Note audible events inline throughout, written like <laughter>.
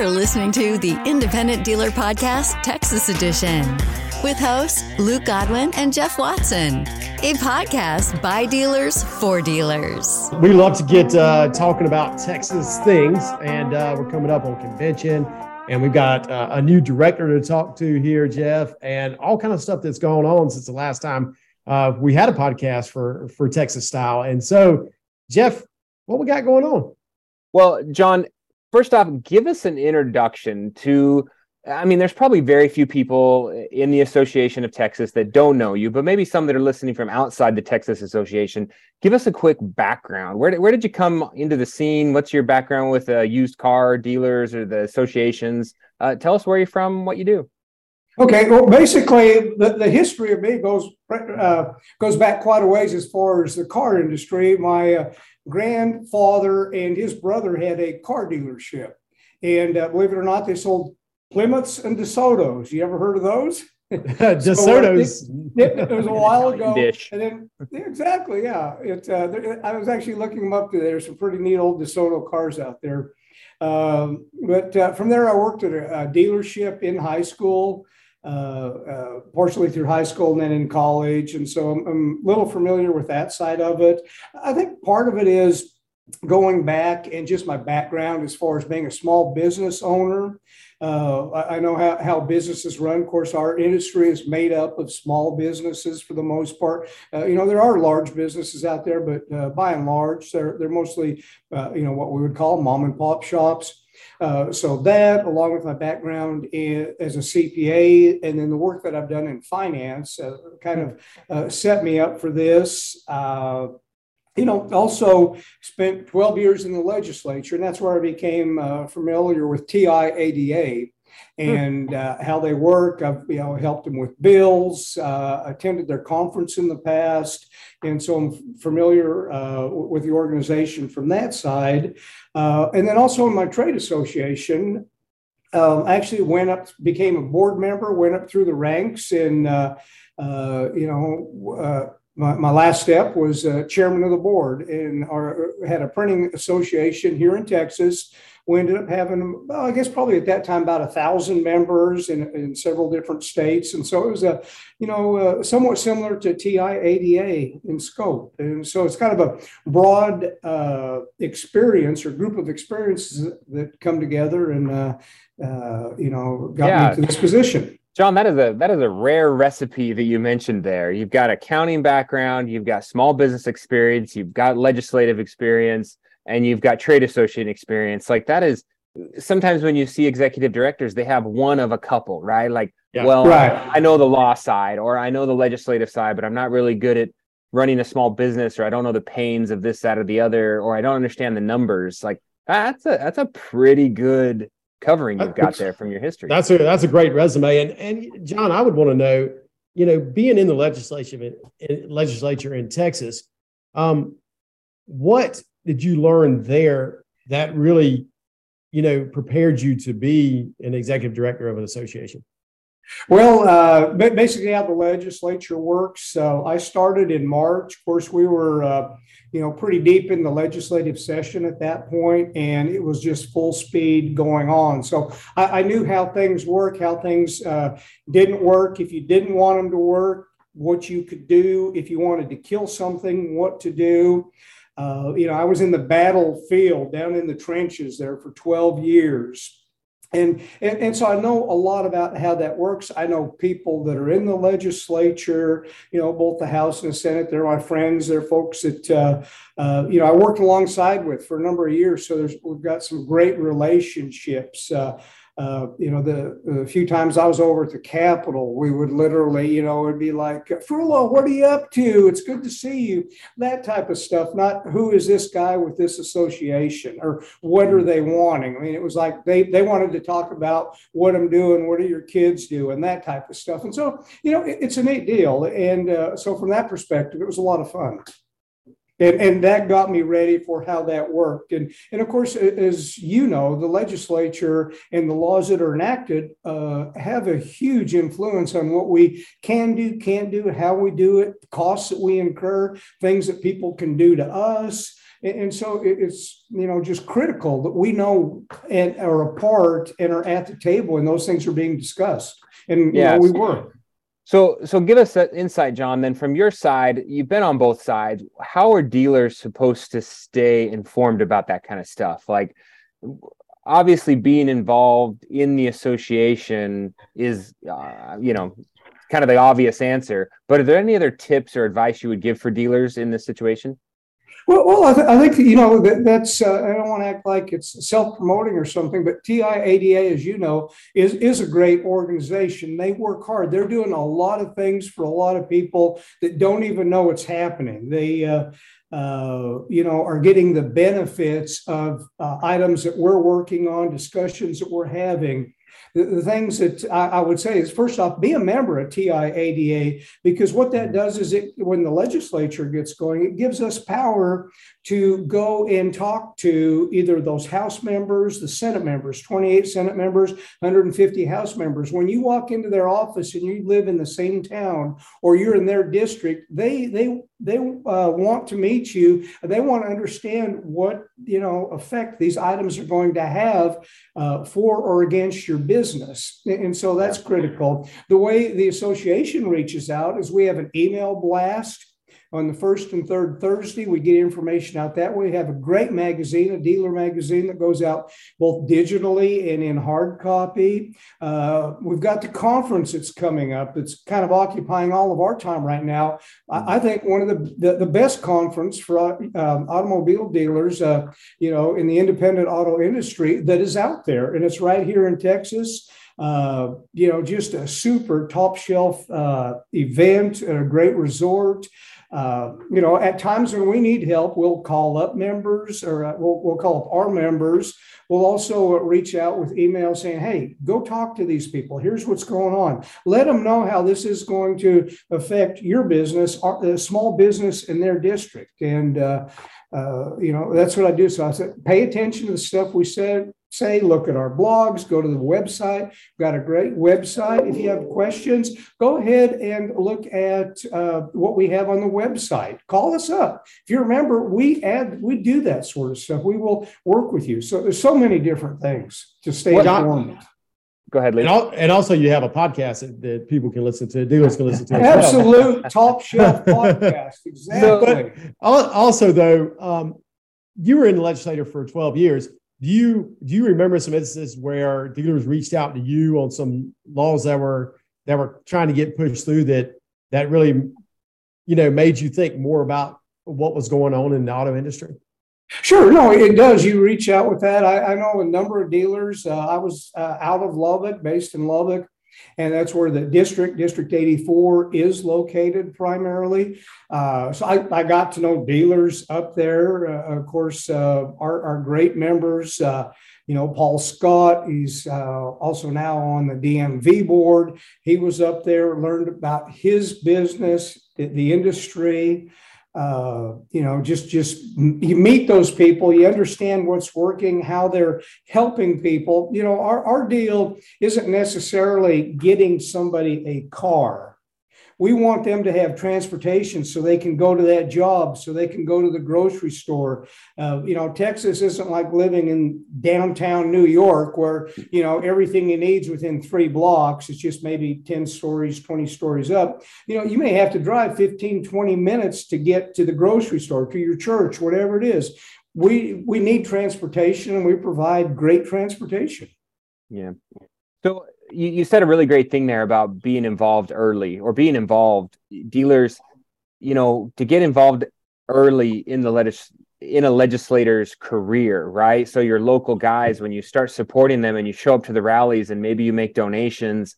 You're listening to the Independent Dealer Podcast, Texas Edition, with hosts Luke Godwin and Jeff Watson. A podcast by dealers for dealers. We love to get uh, talking about Texas things, and uh, we're coming up on convention, and we've got uh, a new director to talk to here, Jeff, and all kind of stuff that's going on since the last time uh, we had a podcast for for Texas style. And so, Jeff, what we got going on? Well, John, first off, give us an introduction to. I mean, there's probably very few people in the Association of Texas that don't know you, but maybe some that are listening from outside the Texas Association. Give us a quick background. Where, where did you come into the scene? What's your background with uh, used car dealers or the associations? Uh, tell us where you're from, what you do. Okay, well, basically, the, the history of me goes uh, goes back quite a ways as far as the car industry. My uh, grandfather and his brother had a car dealership. And uh, believe it or not, they sold Plymouths and DeSotos. You ever heard of those? <laughs> <laughs> DeSotos. it, it, was a while ago. Dish. And then, exactly, yeah. It, uh, I was actually looking them up. Today. There's some pretty neat old DeSoto cars out there. Um, but uh, from there, I worked at a, a dealership in high school. Uh, uh, partially through high school and then in college. And so I'm, I'm, a little familiar with that side of it. I think part of it is going back and just my background as far as being a small business owner. Uh, I know how, how businesses run. Of course, our industry is made up of small businesses for the most part. Uh, you know, there are large businesses out there, but uh, by and large, they're, they're mostly, uh, you know, what we would call mom and pop shops. Uh, so that, along with my background in, as a CPA, and then the work that I've done in finance, uh, kind of uh, set me up for this. Uh, you know, also spent 12 years in the legislature, and that's where I became uh, familiar with TIADA and uh, how they work. I've you know helped them with bills, uh, attended their conference in the past, and so I'm familiar uh, with the organization from that side. Uh, and then also in my trade association, um, actually went up, became a board member, went up through the ranks, and uh, uh, you know my, my last step was chairman of the board and our, had a printing association here in Texas. We ended up having, well, I guess probably at that time about a thousand members in, in several different states, and so it was a, you know, uh, somewhat similar to TIADA in scope, and so it's kind of a broad uh, experience or group of experiences that come together and, uh, uh, you know, got yeah. me to this position. John, that is a that is a rare recipe that you mentioned there. You've got accounting background, you've got small business experience, you've got legislative experience, and you've got trade associate experience. Like that is sometimes when you see executive directors, they have one of a couple, right? Like, yeah, well, right. I know the law side or I know the legislative side, but I'm not really good at running a small business or I don't know the pains of this, that, or the other, or I don't understand the numbers. Like that's a that's a pretty good covering you've got there from your history. That's a that's a great resume. And and John, I would want to know, you know, being in the legislature in, legislature in Texas, um, what did you learn there that really, you know, prepared you to be an executive director of an association? Well, uh, basically, how the legislature works. Uh, I started in March. Of course, we were, uh, you know, pretty deep in the legislative session at that point, and it was just full speed going on. So I, I knew how things work, how things uh, didn't work. If you didn't want them to work, what you could do. If you wanted to kill something, what to do. Uh, you know, I was in the battlefield down in the trenches there for 12 years and, and, and so I know a lot about how that works. I know people that are in the legislature, you know, both the House and the Senate. They're my friends. They're folks that, uh, uh, you know, I worked alongside with for a number of years. So there's, we've got some great relationships. Uh, you know, the, the, few times I was over at the Capitol, we would literally, you know, it'd be like, Frullo, what are you up to? It's good to see you. That type of stuff, not who is this guy with this association or what are they wanting? I mean, it was like they, they wanted to talk about what I'm doing, what do your kids do, and that type of stuff. And so, you know, it, it's a neat deal. And uh, so, from that perspective, it was a lot of fun and, and that got me ready for how that worked. And, and of course, as you know, the legislature and the laws that are enacted uh, have a huge influence on what we can do, can't do, how we do it, costs that we incur, things that people can do to us. And, so it's, you know, just critical that we know and are a part and are at the table and those things are being discussed. And yeah, know, we were. So, so give us that insight, John. Then, from your side, you've been on both sides. How are dealers supposed to stay informed about that kind of stuff? Like, obviously, being involved in the association is, uh, you know, kind of the obvious answer. But are there any other tips or advice you would give for dealers in this situation? Well, well I, th- I think you know that, that's. Uh, I don't want to act like it's self-promoting or something, but TIADA, as you know, is is a great organization. They work hard. They're doing a lot of things for a lot of people that don't even know what's happening. They uh, uh, you know, are getting the benefits of uh, items that we're working on, discussions that we're having the, the things that I, I, would say is first off, be a member of TIADA because what that mm. does is it when the legislature gets going, it gives us power to go and talk to either those House members, the Senate members, 28 Senate members, 150 House members. When you walk into their office and you live in the same town or you're in their district, they they they uh, want to meet you. They want to understand what you know effect these items are going to have uh, for or against your business, and so that's critical. The way the association reaches out is we have an email blast on the first and third Thursday. We get information out that way. We have a great magazine, a dealer magazine that goes out both digitally and in hard copy. Uh, we've got the conference that's coming up. It's kind of occupying all of our time right now. I, I think one of the, the, the, best conference for um, automobile dealers, uh, you know, in the independent auto industry that is out there. And it's right here in Texas. Uh, you know, just a super top shelf uh, event a great resort. Uh, you know, at times when we need help, we'll call up members or uh, we'll, we'll call up our members. We'll also reach out with email saying, hey, go talk to these people. Here's what's going on. Let them know how this is going to affect your business, the small business in their district. And, uh, uh, you know, that's what I do. So I said, pay attention to the stuff we said, say, look at our blogs, go to the website. We've got a great website. If you have questions, go ahead and look at uh, what we have on the website. Call us up. If you remember, we add, we do that sort of stuff. We will work with you. So there's so many different things to stay well, informed. Go ahead, Lee. And, al- and, also, you have a podcast that, that, people can listen to. Dealers can listen to. Absolute well. top shelf podcast. Exactly. But also, though, um, you were in the legislature for 12 years do you do you remember some instances where dealers reached out to you on some laws that were that were trying to get pushed through that that really you know made you think more about what was going on in the auto industry Sure, no, it does. You reach out with that. I, I know a number of dealers. Uh, I was uh, out of Lubbock, based in Lubbock, and that's where the district, District 84, is located primarily. Uh, so I, I, got to know dealers up there. Uh, of course, uh, our, our, great members, uh, you know, Paul Scott, he's uh, also now on the DMV board. He was up there, learned about his business, the, the industry uh, you know just just you meet those people you understand what's working how they're helping people. You know our, our deal isn't necessarily getting somebody a car we want them to have transportation so they can go to that job, so they can go to the grocery store. Uh, you know, Texas isn't like living in downtown New York where, you know, everything you need's within three blocks. It's just maybe 10 stories, 20 stories up. You know, you may have to drive 15, 20 minutes to get to the grocery store, to your church, whatever it is. We we need transportation and we provide great transportation. Yeah. So you, you said a really great thing there about being involved early or being involved. Dealers you know to get involved early in the legis- in a legislator's career right? So your local guys when you start supporting them and you show up to the rallies and maybe you make donations.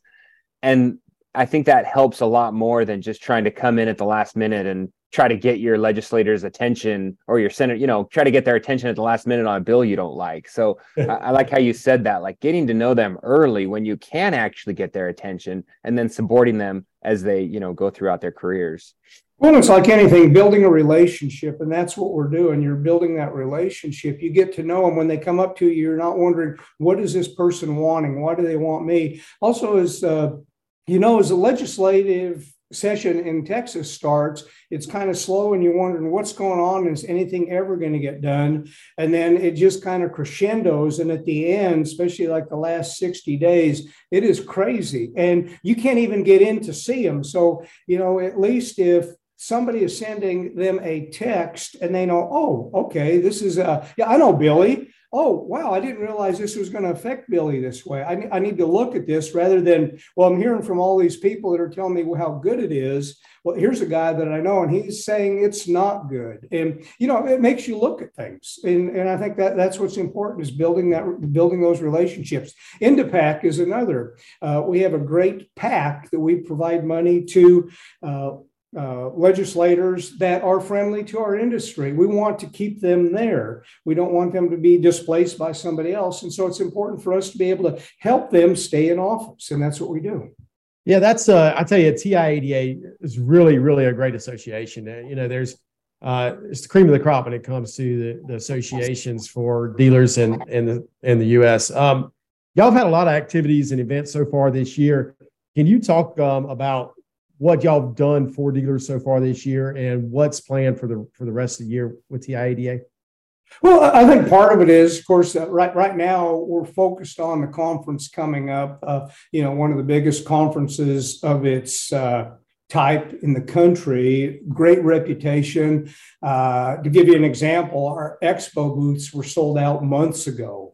And i think that helps a lot more than just trying to come in at the last minute and try to get your legislators' attention or your senate, you know, try to get their attention at the last minute on a bill you don't like. So I, I, like how you said that, like getting to know them early when you can actually get their attention and then supporting them as they, you know, go throughout their careers. Well, it's like anything, building a relationship, and that's what we're doing. You're building that relationship. You get to know them when they come up to you. You're not wondering, what is this person wanting? Why do they want me? Also, as uh, you know, as a legislative session in Texas starts, it's kind of slow and you're wondering what's going on. Is anything ever going to get done? And then it just kind of crescendos. And at the end, especially like the last 60 days, it is crazy. And you can't even get in to see them. So, you know, at least if somebody is sending them a text and they know, oh, okay, this is, uh, yeah, I know Billy oh, wow, I didn't realize this was going to affect Billy this way. I, I need to look at this rather than, well, I'm hearing from all these people that are telling me how good it is. Well, here's a guy that I know, and he's saying it's not good. And, you know, it makes you look at things. And, and I think that that's what's important is building that, building those relationships. Indipac is another. Uh, we have a great pack that we provide money to uh, uh, legislators that are friendly to our industry. We want to keep them there. We don't want them to be displaced by somebody else. And so it's important for us to be able to help them stay in office. And that's what we do. Yeah, that's, uh, I tell you, TIADA is really, really a great association. Uh, you know, there's, uh, it's the cream of the crop when it comes to the, the associations for dealers in, in the, in the U.S. Um, y'all have had a lot of activities and events so far this year. Can you talk um, about what y'all done for dealers so far this year and what's planned for the for the rest of the year with TIADA? Well, I think part of it is, of course, right right now we're focused on the conference coming up. Uh, you know, one of the biggest conferences of its uh, type in the country, great reputation. Uh, to give you an example, our expo booths were sold out months ago.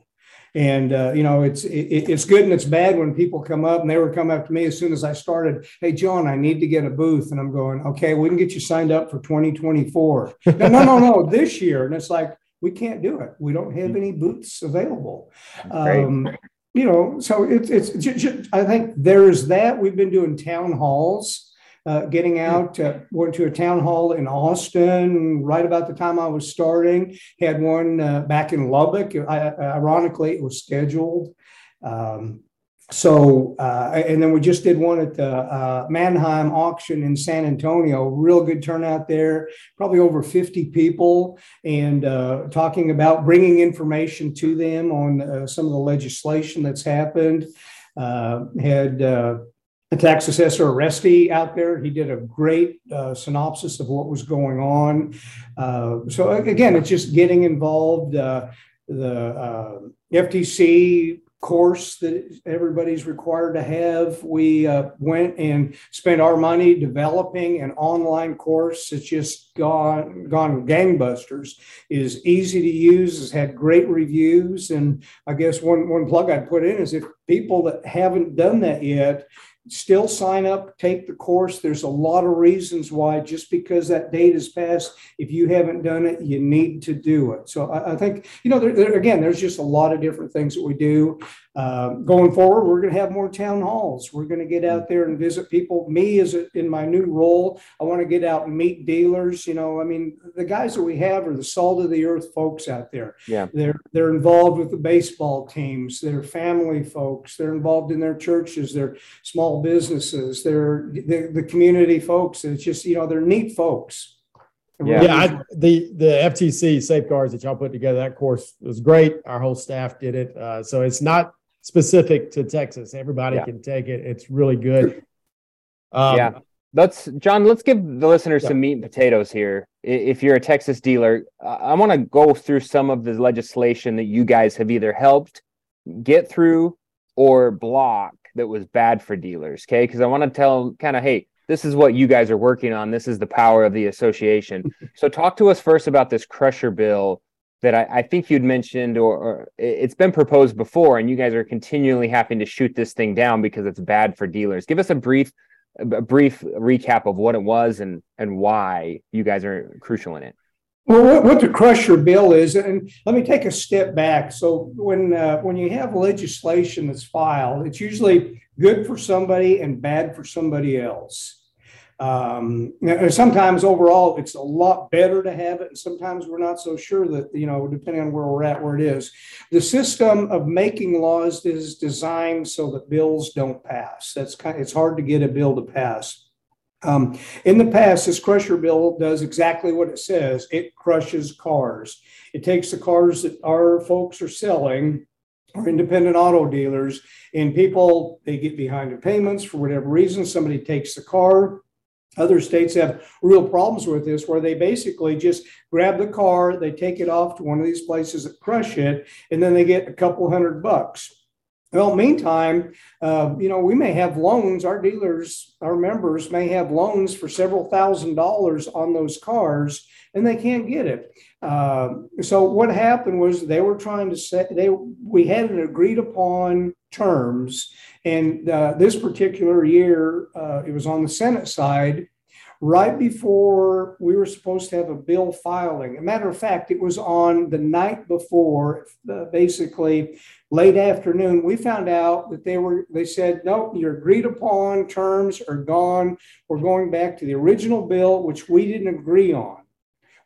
And uh, you know, it's it, it's good and it's bad when people come up and they were coming up to me as soon as I started. Hey, John, I need to get a booth, and I'm going, okay, we can get you signed up for 2024. no, <laughs> no, no, no, this year, and it's like we can't do it. We don't have any booths available. Um, you know, so it's it's. Just, I think there's that. We've been doing town halls uh, getting out. Uh, went to a town hall in Austin right about the time I was starting. Had one uh, back in Lubbock. I, ironically, it was scheduled. Um, so, uh, and then we just did one at the uh, Manheim auction in San Antonio. Real good turnout there, probably over 50 people, and uh, talking about bringing information to them on some of the legislation that's happened. had the tax assessor Uresti out there. He did a great uh, synopsis of what was going on. Uh, so again, it's just getting involved. Uh, the uh, FTC course that everybody's required to have. We uh, went and spent our money developing an online course. It's just gone gone gangbusters. is easy to use. Has had great reviews. And I guess one one plug I'd put in is if people that haven't done that yet still sign up, take the course. There's a lot of reasons why, just because that date is passed, if you haven't done it, you need to do it. So I, I think, you know, there, there, again, there's just a lot of different things that we do. Uh, going forward, we're going to have more town halls. We're going to get out there and visit people. Me, as a, in my new role, I want to get out and meet dealers. You know, I mean, the guys that we have are the salt of the earth folks out there. Yeah, they're they're involved with the baseball teams. They're family folks. They're involved in their churches. They're small businesses. They're the, the community folks. It's just you know they're neat folks. Yeah, yeah I, the the FTC safeguards that y'all put together that course was great. Our whole staff did it, uh, so it's not specific to Texas. Everybody yeah. can take it. It's really good. Um, yeah. Let's John. Let's give the listeners yeah. some meat and potatoes here. If you're a Texas dealer, I want to go through some of the legislation that you guys have either helped get through or block that was bad for dealers. Okay, because I want to tell kind of, hey, this is what you guys are working on. This is the power of the association. <laughs> so talk to us first about this crusher bill that I, I think you'd mentioned, or, or, it's been proposed before, and you guys are continually having to shoot this thing down because it's bad for dealers. Give us a brief, a brief recap of what it was and and why you guys are crucial in it. Well, what, what the crusher bill is, and let me take a step back. So when uh, when you have legislation that's filed, it's usually good for somebody and bad for somebody else. Um, sometimes overall, it's a lot better to have it, and sometimes we're not so sure that you know, depending on where we're at, where it is. The system of making laws is designed so that bills don't pass. That's kind. Of, it's hard to get a bill to pass. Um, in the past, this crusher bill does exactly what it says. It crushes cars. It takes the cars that our folks are selling, our independent auto dealers, and people they get behind in payments for whatever reason. Somebody takes the car Other states have real problems with this where they basically just grab the car, they take it off to one of these places that crush it, and then they get a couple hundred bucks. Well, meantime, uh, you know, we may have loans. Our dealers, our members may have loans for several thousand dollars on those cars, and they can't get it. Uh, so what happened was they were trying to say They we had an agreed upon terms, and uh, this particular year, uh, it was on the Senate side right before we were supposed to have a bill filing. A matter of fact, it was on the night before, uh, basically late afternoon. We found out that they were. They said, "No, your agreed upon terms are gone. We're going back to the original bill, which we didn't agree on."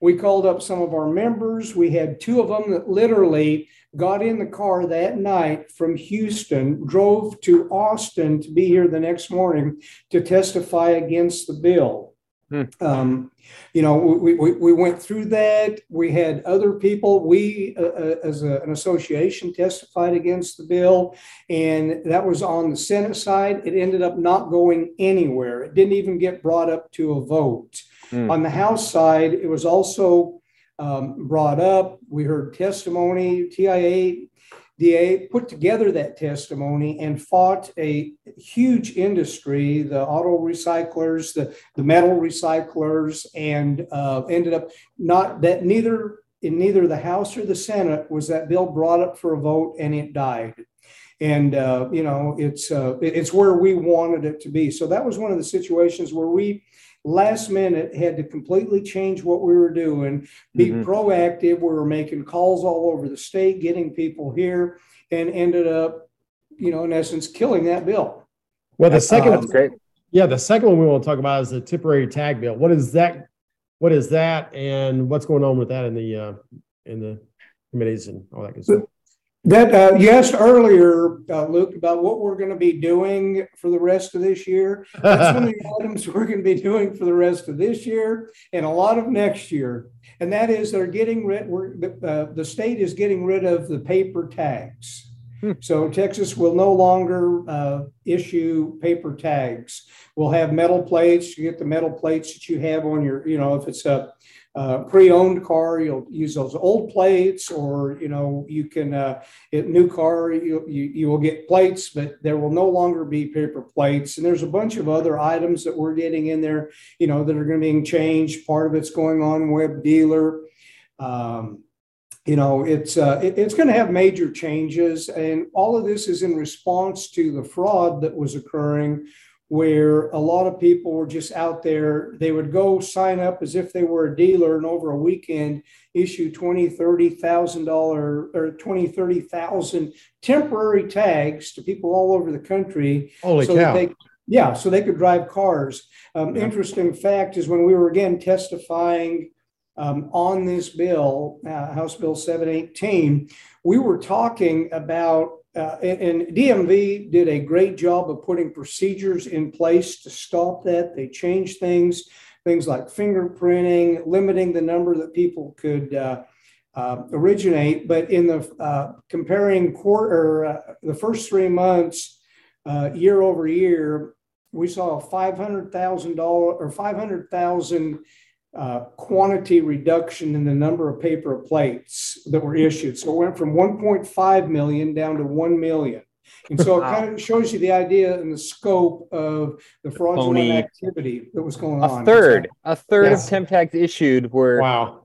We called up some of our members. We had two of them that literally got in the car that night from Houston, drove to Austin to be here the next morning to testify against the bill. Hmm. Um, you know, we, we, we went through that. We had other people. We, uh, uh, as a, an association, testified against the bill, and that was on the Senate side. It ended up not going anywhere. It didn't even get brought up to a vote. Hmm. On the House side, it was also um, brought up. We heard testimony. TIA DA put together that testimony and fought a huge industry, the auto recyclers, the, the metal recyclers, and uh, ended up not that neither in neither the House or the Senate was that bill brought up for a vote and it died. And uh, you know it's uh, it's where we wanted it to be. So that was one of the situations where we last minute had to completely change what we were doing, be mm-hmm. proactive. We were making calls all over the state, getting people here, and ended up, you know, in essence, killing that bill. Well, the second um, great. Yeah, the second one we want to talk about is the temporary tag bill. What is that? What is that, and what's going on with that in the uh, in the committees and all that good stuff? That uh, you asked earlier, uh, Luke, about what we're going to be doing for the rest of this year. <laughs> That's one of the items we're going to be doing for the rest of this year and a lot of next year. And that is they're getting rid. We're, uh, the state is getting rid of the paper tags. Hmm. So Texas will no longer uh, issue paper tags. We'll have metal plates. You get the metal plates that you have on your, you know, if it's a uh, pre-owned car, you'll use those old plates, or you know you can uh, new car you, you you will get plates, but there will no longer be paper plates. And there's a bunch of other items that we're getting in there, you know, that are going to be changed. Part of it's going on webDEALER. Um, you know, it's uh, it, it's going to have major changes, and all of this is in response to the fraud that was occurring where a lot of people were just out there. They would go sign up as if they were a dealer and over a weekend issue twenty, thirty thousand dollar or twenty, thirty thousand temporary tags to people all over the country. Holy so cow. They, yeah, so they could drive cars. Um, yeah. Interesting fact is when we were again testifying um, on this bill, uh, House Bill 718, we were talking about uh, and, and, DMV did a great job of putting procedures in place to stop that. They changed things, things like fingerprinting, limiting the number that people could uh, uh, originate. But in the uh, comparing quarter, uh, the first three months, uh, year over year, we saw a five hundred thousand dollar or five hundred thousand uh, quantity reduction in the number of paper plates that were issued. So it went from 1.5 million down to 1 million. And so it kind of shows you the idea and the scope of the fraudulent Phony. activity that was going on. a on. Third, a third yes. of temp tags issued were wow.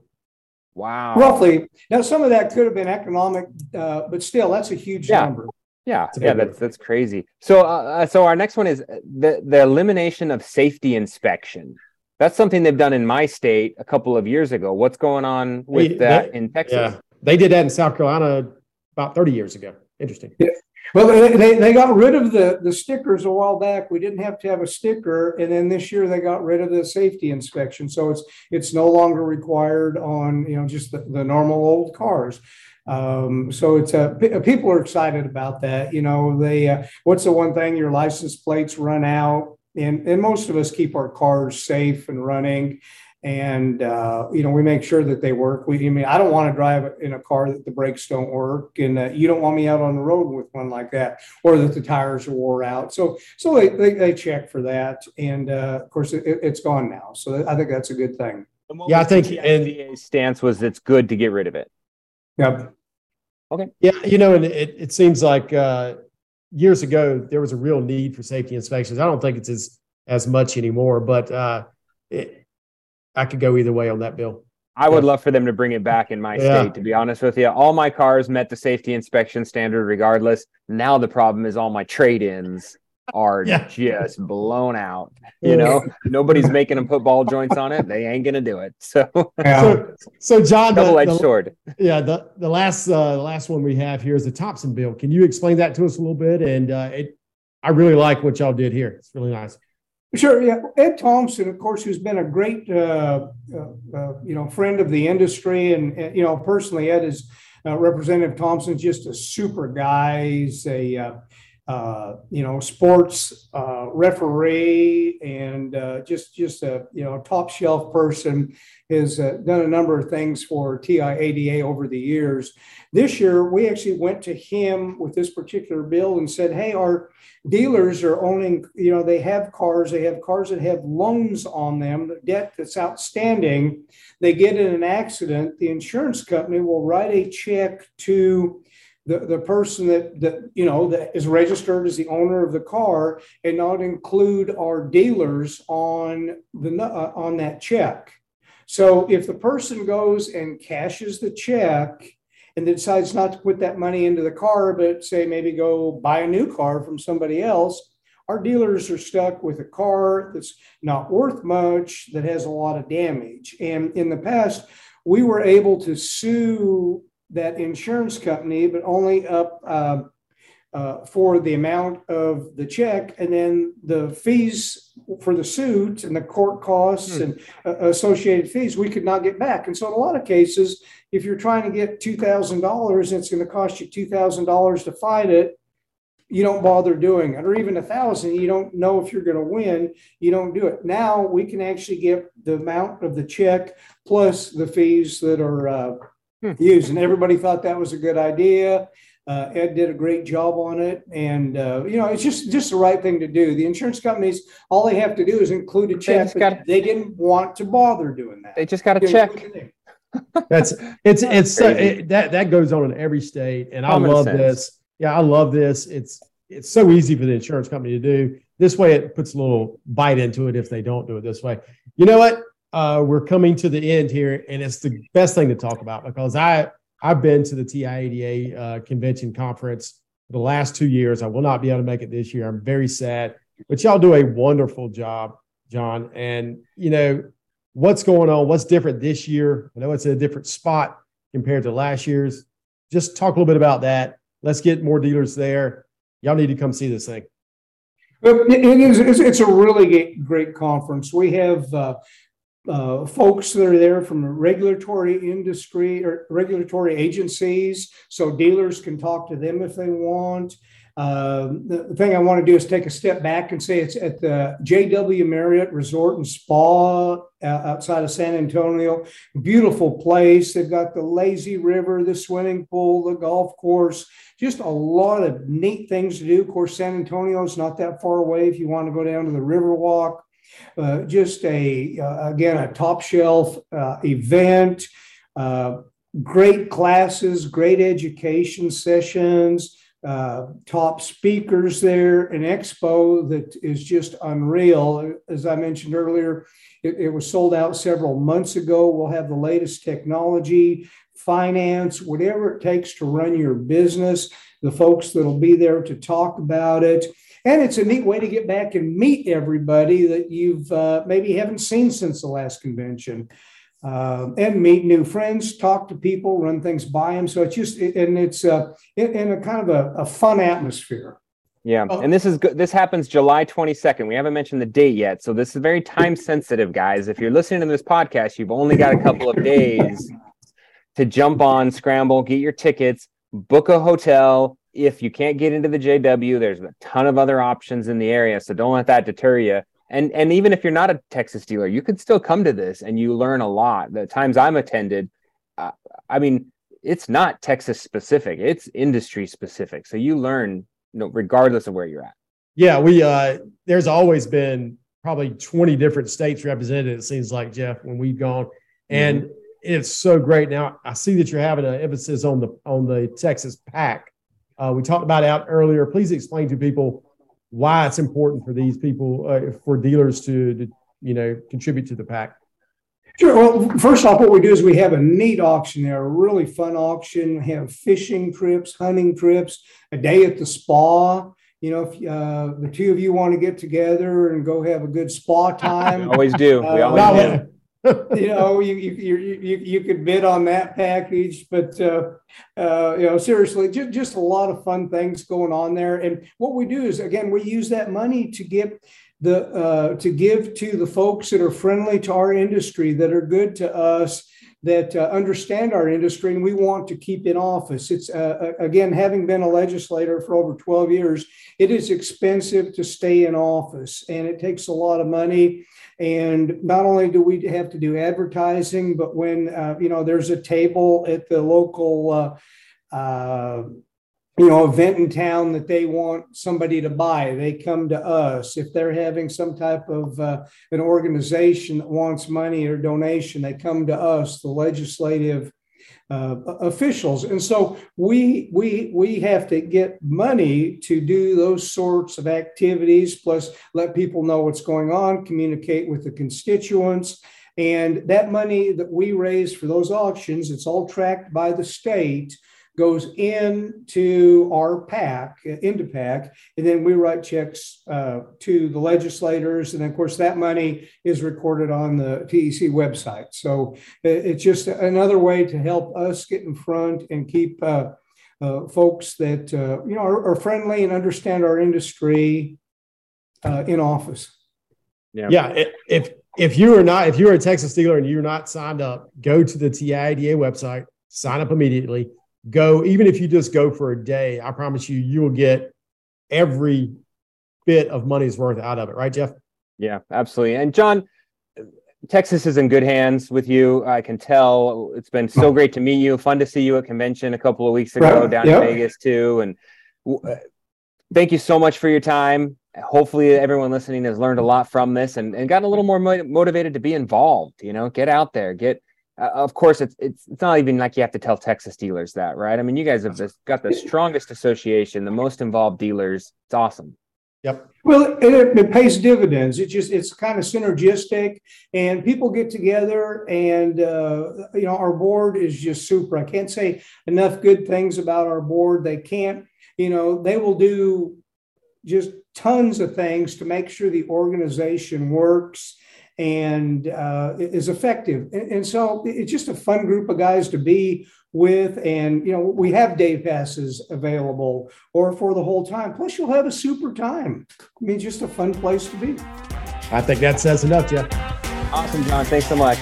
Wow. Roughly. Now, some of that could have been economic, uh, but still, that's a huge yeah. number. Yeah, yeah, that's that's crazy. So, uh, so our next one is the the elimination of safety inspection. That's something they've done in my state a couple of years ago. What's going on with they, that they, in Texas? Yeah, they did that in South Carolina about 30 years ago. Interesting. Yeah. Well, they, they got rid of the, the stickers a while back. We didn't have to have a sticker, and then this year they got rid of the safety inspection, so it's it's no longer required on you know just the, the normal old cars. Um, so it's a people are excited about that. You know, they uh, what's the one thing your license plates run out and, and most of us keep our cars safe and running. and uh, you know we make sure that they work. We, I mean, I don't want to drive in a car that the brakes don't work, and uh, you don't want me out on the road with one like that, or that the tires are wore out. So, so they they, they check for that, and uh, of course it, has gone now. So I think that's a good thing. Yeah, I think and stance was it's good to get rid of it. Yep. Okay. Yeah, you know, and it, it seems like uh, years ago there was a real need for safety inspections. I don't think it's as as much anymore, but uh, it, I could go either way on that bill. I would love for them to bring it back in my yeah. state, to be honest with you. All my cars met the safety inspection standard regardless. Now the problem is all my trade ins are yeah. just blown out. You know, nobody's making them put ball joints on it. They ain't gonna do it. <laughs> So, yeah. so, so, John, double edged sword. Yeah, the the last uh, the last one we have here is the Thompson bill. Can you explain that to us a little bit? And uh, it, I really like what y'all did here. It's really nice. Sure. Yeah. Ed Thompson, of course, who's been a great, uh, uh, uh, you know, friend of the industry, and, and you know, personally, Ed is uh, Representative Thompson's just a super guy. He's a uh, you know, sports uh, referee and uh, just just a you know top shelf person has uh, done a number of things for TIADA over the years. This year, we actually went to him with this particular bill and said, "Hey, our dealers are owning, you know, they have cars, they have cars that have loans on them, the debt that's outstanding. They get in an accident, the insurance company will write a check to." The, the person that, that you know that is registered as the owner of the car and not include our dealers on the uh, on that check. So if the person goes and cashes the check and decides not to put that money into the car, but say maybe go buy a new car from somebody else, our dealers are stuck with a car that's not worth much, that has a lot of damage. And in the past, we were able to sue that insurance company, but only up uh, uh, for the amount of the check, and then the fees for the suit and the court costs hmm. and uh, associated fees we could not get back. And so, in a lot of cases, if you're trying to get two thousand dollars, it's going to cost you two thousand dollars to fight it. You don't bother doing it, or even a thousand. You don't know if you're going to win. You don't do it. Now we can actually get the amount of the check plus the fees that are hmm. used. And everybody thought that was a good idea. Uh, Ed did a great job on it, and uh, you know it's just just the right thing to do. The insurance companies, all they have to do is include a check. They, gotta, they didn't want to bother doing that. They just got to check. <laughs> That's it's it's uh, it, that that goes on in every state, and Common I love sense. this. Yeah, I love this. It's it's so easy for the insurance company to do. This way, it puts a little bite into it if they don't do it this way. You know what? Uh, we're coming to the end here, and it's the best thing to talk about because I I've been to the TIADA uh, convention conference the last two years. I will not be able to make it this year. I'm very sad, but y'all do a wonderful job, John. And you know what's going on, what's different this year. I know it's a different spot compared to last year's. Just talk a little bit about that. Let's get more dealers there. Y'all need to come see this thing. It is. It's a really great conference. We have uh, uh, folks that are there from regulatory industry or regulatory agencies, so dealers can talk to them if they want. Uh, the thing I want to do is take a step back and say it's at the JW Marriott Resort and Spa uh, outside of San Antonio. Beautiful place. They've got the lazy river, the swimming pool, the golf course, just a lot of neat things to do. Of course, San Antonio is not that far away if you want to go down to the Riverwalk. Uh, just a uh, again a top shelf uh, event uh, great classes great education sessions top speakers there an expo that is just unreal. As i mentioned earlier it, it was sold out several months ago. We'll have the latest technology finance whatever it takes to run your business the folks that'll be there to talk about it and it's a neat way to get back and meet everybody that you've uh, maybe haven't seen since the last convention. Uh, and meet new friends, talk to people, run things by them. So it's just, and it's uh, in a kind of a, a fun atmosphere. Yeah, oh. and this is good. This happens July 22nd. We haven't mentioned the date yet, so this is very time sensitive, guys. If you're listening to this podcast, you've only got a couple of days to jump on, scramble, get your tickets, book a hotel, if you can't get into the JW, there's a ton of other options in the area. So don't let that deter you. and and even if you're not a texas dealer you could still come to this and you learn a lot the times i'm attended uh, i mean it's not texas specific it's industry specific so you learn you know regardless of where you're at yeah we uh there's always been probably 20 different states represented it seems like jeff when we've gone and mm-hmm. It's so great now i see that you're having an emphasis on the on the texas pack uh, we talked about it out earlier please explain to people why it's important for these people, uh, for dealers to, to, you know, contribute to the pack? Sure. Well, first off, what we do is we have a neat auction there, a really fun auction. We have fishing trips, hunting trips, a day at the spa. You know, if uh, the two of you want to get together and go have a good spa <laughs> time, we always do. We uh, always do you know, <laughs> you, you, you, you, could bid on that package, but, uh, uh, you know, seriously, just, just a lot of fun things going on there. And what we do is, again, we use that money to get the, uh, to give to the folks that are friendly to our industry, that are good to us, that uh, understand our industry and we want to keep in office. It's uh, again, having been a legislator for over 12 years, it is expensive to stay in office and it takes a lot of money. And not only do we have to do advertising, but when uh, you know there's a table at the local uh, uh, you know event in town that they want somebody to buy, they come to us. If they're having some type of uh, an organization that wants money or donation, they come to us, the legislative uh, officials. And so we we we have to get money to do those sorts of activities, plus let people know what's going on, communicate with the constituents. And that money that we raise for those auctions, it's all tracked by the state goes into our PAC, into PAC, and then we write checks uh, to the legislators. And of course, that money is recorded on the TEC website. So it's just another way to help us get in front and keep uh, uh, folks that uh, you know are, are, friendly and understand our industry uh, in office. Yeah. Yeah. If if you are not if you're a Texas dealer and you're not signed up, go to the TIADA website, sign up immediately go, even if you just go for a day, I promise you, you will get every bit of money's worth out of it. Right, Jeff? Yeah, absolutely. And John, Texas is in good hands with you. I can tell. It's been so great to meet you. Fun to see you at convention a couple of weeks ago right. down yep. in Vegas too. And uh, thank you so much for your time. Hopefully, everyone listening has learned a lot from this and, and gotten a little more mo- motivated to be involved. You know, get out there, get uh, of course, it's, it's it's not even like you have to tell Texas dealers that, right? I mean, you guys have this, got the strongest association, the most involved dealers. It's awesome. Yep. Well, it, it, pays dividends. It's just it's kind of synergistic, and people get together, and uh, you know our board is just super. I can't say enough good things about our board. They can't, you know, they will do just tons of things to make sure the organization works and uh, is effective. And, and, so it's just a fun group of guys to be with. And, you know, we have day passes available or for the whole time. Plus, you'll have a super time. I mean, just a fun place to be. I think that says enough, Jeff. Awesome, John. Thanks so much.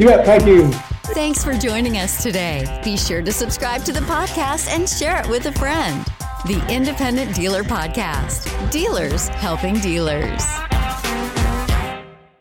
You Yeah, thank you. Thanks for joining us today. Be sure to subscribe to the podcast and share it with a friend. The Independent Dealer Podcast. Dealers helping dealers.